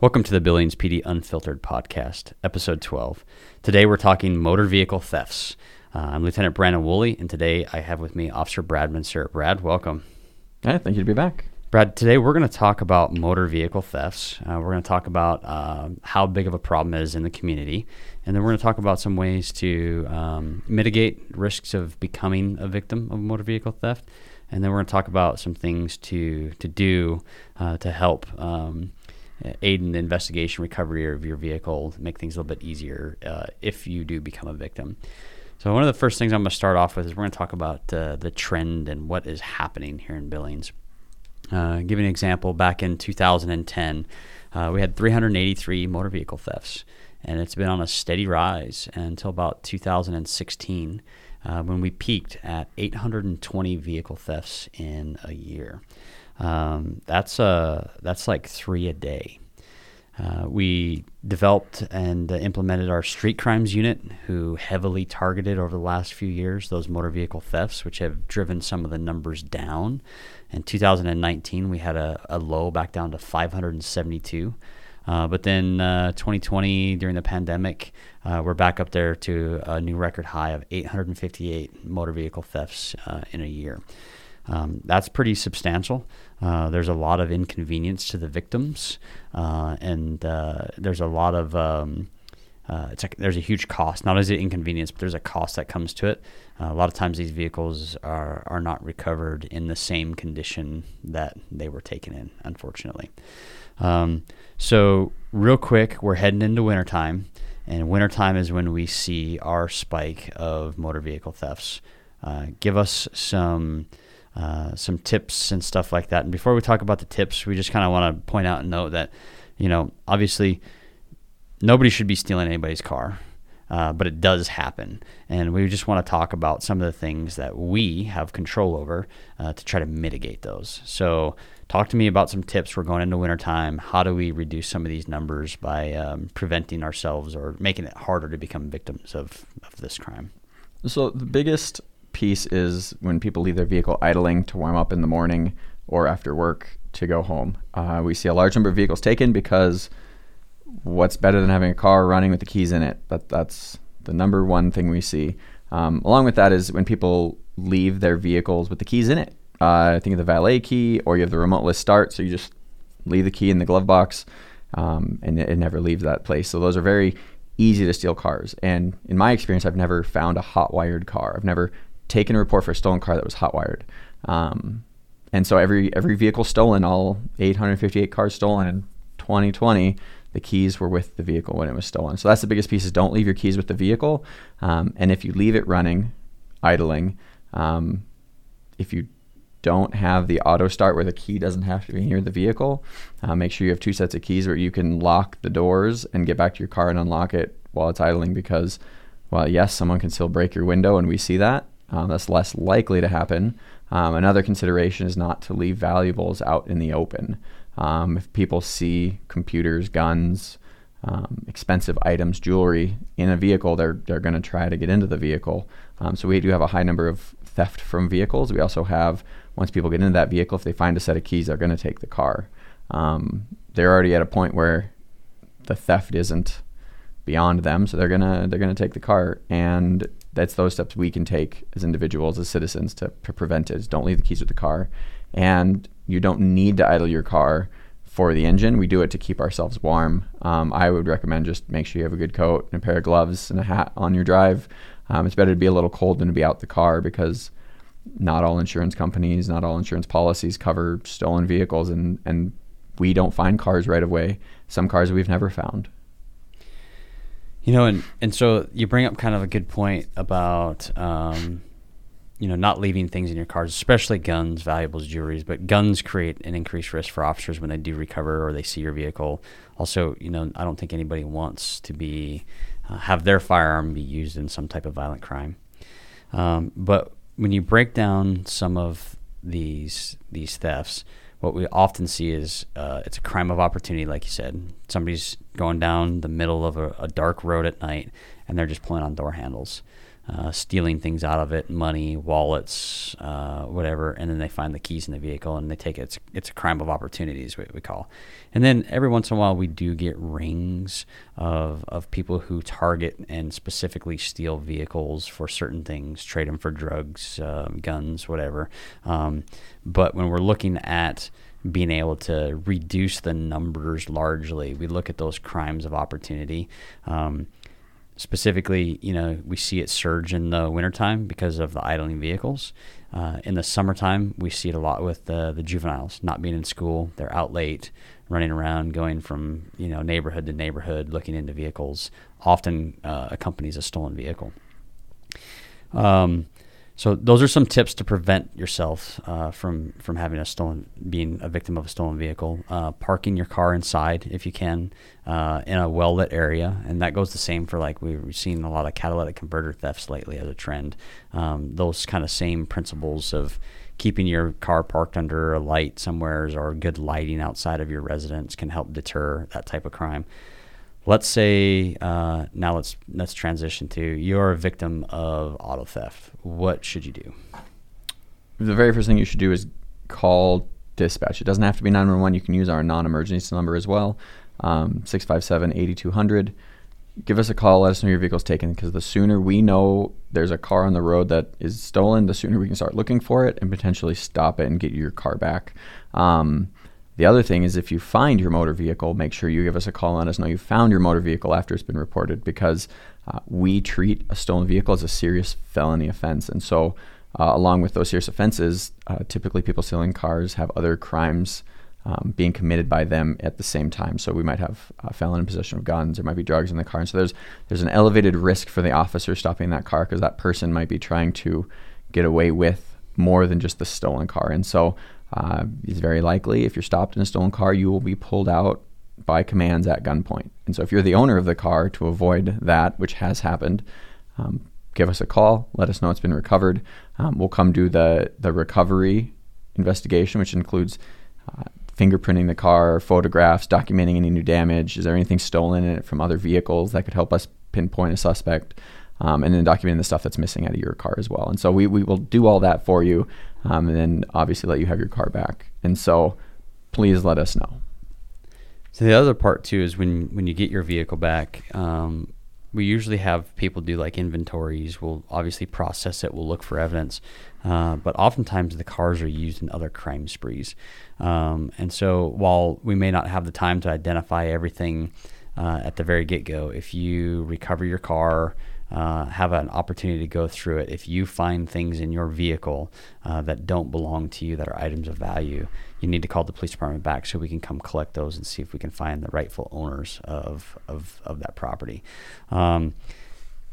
Welcome to the Billings PD Unfiltered Podcast, Episode 12. Today we're talking motor vehicle thefts. Uh, I'm Lieutenant Brandon Wooley, and today I have with me Officer Brad Mansur. Brad, welcome. Hey, thank you to be back. Brad, today we're going to talk about motor vehicle thefts. Uh, we're going to talk about uh, how big of a problem it is in the community, and then we're going to talk about some ways to um, mitigate risks of becoming a victim of motor vehicle theft. And then we're going to talk about some things to to do uh, to help um, aid in the investigation recovery of your vehicle, make things a little bit easier uh, if you do become a victim. So one of the first things I'm going to start off with is we're going to talk about uh, the trend and what is happening here in Billings. Uh, give you an example. Back in 2010, uh, we had 383 motor vehicle thefts, and it's been on a steady rise until about 2016, uh, when we peaked at 820 vehicle thefts in a year. Um, that's uh, that's like three a day. Uh, we developed and implemented our street crimes unit, who heavily targeted over the last few years those motor vehicle thefts, which have driven some of the numbers down. In 2019, we had a, a low back down to 572. Uh, but then 2020, uh, during the pandemic, uh, we're back up there to a new record high of 858 motor vehicle thefts uh, in a year. Um, that's pretty substantial. Uh, there's a lot of inconvenience to the victims, uh, and uh, there's a lot of um, uh, it's a, there's a huge cost. Not as it inconvenience, but there's a cost that comes to it. Uh, a lot of times, these vehicles are are not recovered in the same condition that they were taken in, unfortunately. Um, so, real quick, we're heading into wintertime, and wintertime is when we see our spike of motor vehicle thefts. Uh, give us some uh, some tips and stuff like that. And before we talk about the tips, we just kind of want to point out and note that, you know, obviously nobody should be stealing anybody's car. Uh, but it does happen. And we just want to talk about some of the things that we have control over uh, to try to mitigate those. So, talk to me about some tips. We're going into wintertime. How do we reduce some of these numbers by um, preventing ourselves or making it harder to become victims of, of this crime? So, the biggest piece is when people leave their vehicle idling to warm up in the morning or after work to go home. Uh, we see a large number of vehicles taken because what's better than having a car running with the keys in it? That, that's the number one thing we see. Um, along with that is when people leave their vehicles with the keys in it. Uh, think of the valet key, or you have the remoteless start, so you just leave the key in the glove box, um, and it, it never leaves that place. So those are very easy to steal cars. And in my experience, I've never found a hot wired car. I've never taken a report for a stolen car that was hot wired. Um, and so every every vehicle stolen, all 858 cars stolen in 2020, the keys were with the vehicle when it was stolen. So that's the biggest piece: is don't leave your keys with the vehicle. Um, and if you leave it running, idling, um, if you don't have the auto start where the key doesn't have to be near the vehicle, uh, make sure you have two sets of keys where you can lock the doors and get back to your car and unlock it while it's idling. Because, well, yes, someone can still break your window, and we see that. Um, that's less likely to happen. Um, another consideration is not to leave valuables out in the open. Um, if people see computers, guns, um, expensive items, jewelry in a vehicle, they're they're going to try to get into the vehicle. Um, so we do have a high number of theft from vehicles. We also have once people get into that vehicle, if they find a set of keys, they're going to take the car. Um, they're already at a point where the theft isn't beyond them, so they're gonna they're gonna take the car and that's those steps we can take as individuals, as citizens, to, to prevent it. don't leave the keys with the car, and you don't need to idle your car for the engine. We do it to keep ourselves warm. Um, I would recommend just make sure you have a good coat and a pair of gloves and a hat on your drive. Um, it's better to be a little cold than to be out the car because not all insurance companies, not all insurance policies cover stolen vehicles, and and we don't find cars right away. Some cars we've never found. You know, and and so you bring up kind of a good point about um, you know not leaving things in your cars, especially guns, valuables, jewelries. But guns create an increased risk for officers when they do recover or they see your vehicle. Also, you know, I don't think anybody wants to be uh, have their firearm be used in some type of violent crime. Um, but when you break down some of these these thefts, what we often see is uh, it's a crime of opportunity, like you said. Somebody's going down the middle of a, a, dark road at night and they're just pulling on door handles. Uh, stealing things out of it, money, wallets, uh, whatever, and then they find the keys in the vehicle and they take it. It's, it's a crime of opportunities, what we call. And then every once in a while, we do get rings of, of people who target and specifically steal vehicles for certain things, trade them for drugs, uh, guns, whatever. Um, but when we're looking at being able to reduce the numbers largely, we look at those crimes of opportunity. Um, specifically, you know, we see it surge in the wintertime because of the idling vehicles. Uh, in the summertime, we see it a lot with the, the juveniles not being in school. They're out late, running around, going from you know neighborhood to neighborhood, looking into vehicles. Often uh, accompanies a stolen vehicle. Um, so those are some tips to prevent yourself uh, from from having a stolen, being a victim of a stolen vehicle. Uh, parking your car inside if you can uh, in a well lit area, and that goes the same for like we've seen a lot of catalytic converter thefts lately as a trend. Um, those kind of same principles of keeping your car parked under a light somewheres or good lighting outside of your residence can help deter that type of crime let's say uh, now let's let's transition to you're a victim of auto theft. What should you do? The very first thing you should do is call dispatch. It doesn't have to be 911. You can use our non-emergency number as well, um, 657-8200. Give us a call. Let us know your vehicle's taken because the sooner we know there's a car on the road that is stolen, the sooner we can start looking for it and potentially stop it and get your car back. Um, the other thing is if you find your motor vehicle, make sure you give us a call and let us know you found your motor vehicle after it's been reported because uh, we treat a stolen vehicle as a serious felony offense. And so, uh, along with those serious offenses, uh, typically people stealing cars have other crimes um, being committed by them at the same time. So we might have a felon in possession of guns, there might be drugs in the car, and so there's there's an elevated risk for the officer stopping that car because that person might be trying to get away with more than just the stolen car. And so uh, it's very likely if you're stopped in a stolen car, you will be pulled out by commands at gunpoint. And so if you're the owner of the car, to avoid that, which has happened, um, give us a call. Let us know it's been recovered. Um, we'll come do the the recovery investigation, which includes uh, fingerprinting the car, photographs, documenting any new damage. Is there anything stolen in it from other vehicles that could help us pinpoint a suspect? Um, and then documenting the stuff that's missing out of your car as well. And so we, we will do all that for you um, and then obviously let you have your car back. And so please let us know. So the other part too is when when you get your vehicle back, um, we usually have people do like inventories. We'll obviously process it. We'll look for evidence, uh, but oftentimes the cars are used in other crime sprees. Um, and so while we may not have the time to identify everything uh, at the very get go, if you recover your car uh, have an opportunity to go through it. If you find things in your vehicle uh, that don't belong to you, that are items of value, you need to call the police department back so we can come collect those and see if we can find the rightful owners of, of, of that property. Um,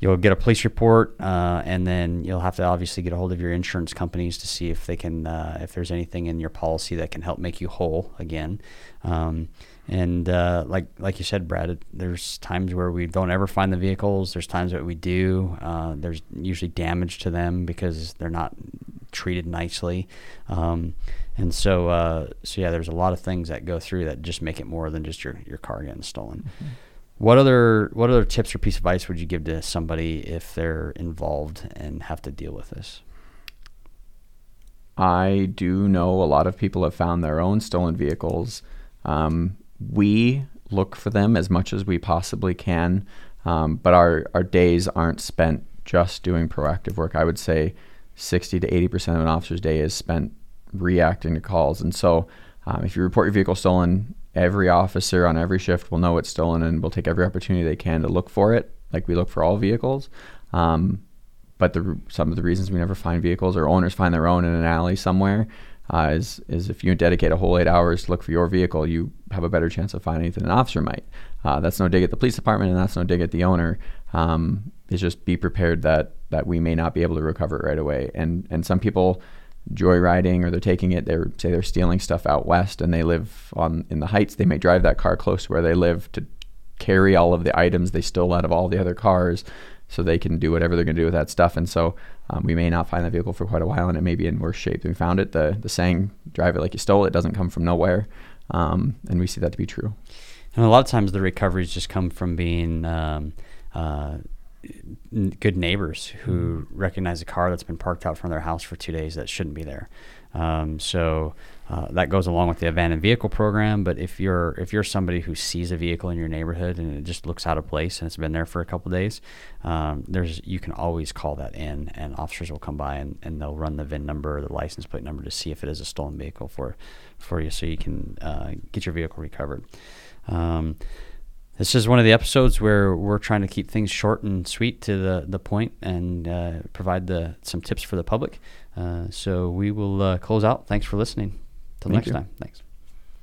you'll get a police report, uh, and then you'll have to obviously get a hold of your insurance companies to see if they can, uh, if there's anything in your policy that can help make you whole again. Um, and uh, like like you said, Brad, it, there's times where we don't ever find the vehicles. There's times that we do. Uh, there's usually damage to them because they're not treated nicely. Um, and so uh, so yeah, there's a lot of things that go through that just make it more than just your, your car getting stolen. Mm-hmm. What other what other tips or piece of advice would you give to somebody if they're involved and have to deal with this? I do know a lot of people have found their own stolen vehicles. Um, we look for them as much as we possibly can, um, but our, our days aren't spent just doing proactive work. I would say 60 to 80% of an officer's day is spent reacting to calls. And so um, if you report your vehicle stolen, every officer on every shift will know it's stolen and will take every opportunity they can to look for it, like we look for all vehicles. Um, but the, some of the reasons we never find vehicles or owners find their own in an alley somewhere uh, is, is if you dedicate a whole eight hours to look for your vehicle, you have a better chance of finding it than an officer might. Uh, that's no dig at the police department, and that's no dig at the owner. Um, it's just be prepared that that we may not be able to recover it right away. And and some people joyriding or they're taking it. they're say they're stealing stuff out west, and they live on in the heights. They may drive that car close to where they live to carry all of the items they stole out of all the other cars so they can do whatever they're going to do with that stuff. And so um, we may not find that vehicle for quite a while, and it may be in worse shape than we found it. The the saying "drive it like you stole it" doesn't come from nowhere, um, and we see that to be true. And a lot of times the recoveries just come from being um, uh, good neighbors who recognize a car that's been parked out of their house for two days that shouldn't be there. Um, so uh, that goes along with the abandoned vehicle program. But if you're if you're somebody who sees a vehicle in your neighborhood and it just looks out of place and it's been there for a couple days, um, there's you can always call that in, and officers will come by and, and they'll run the VIN number the license plate number to see if it is a stolen vehicle for for you, so you can uh, get your vehicle recovered. Um, this is one of the episodes where we're trying to keep things short and sweet to the, the point and uh, provide the some tips for the public. Uh, so we will uh, close out. Thanks for listening. Till Thank next you. time. Thanks.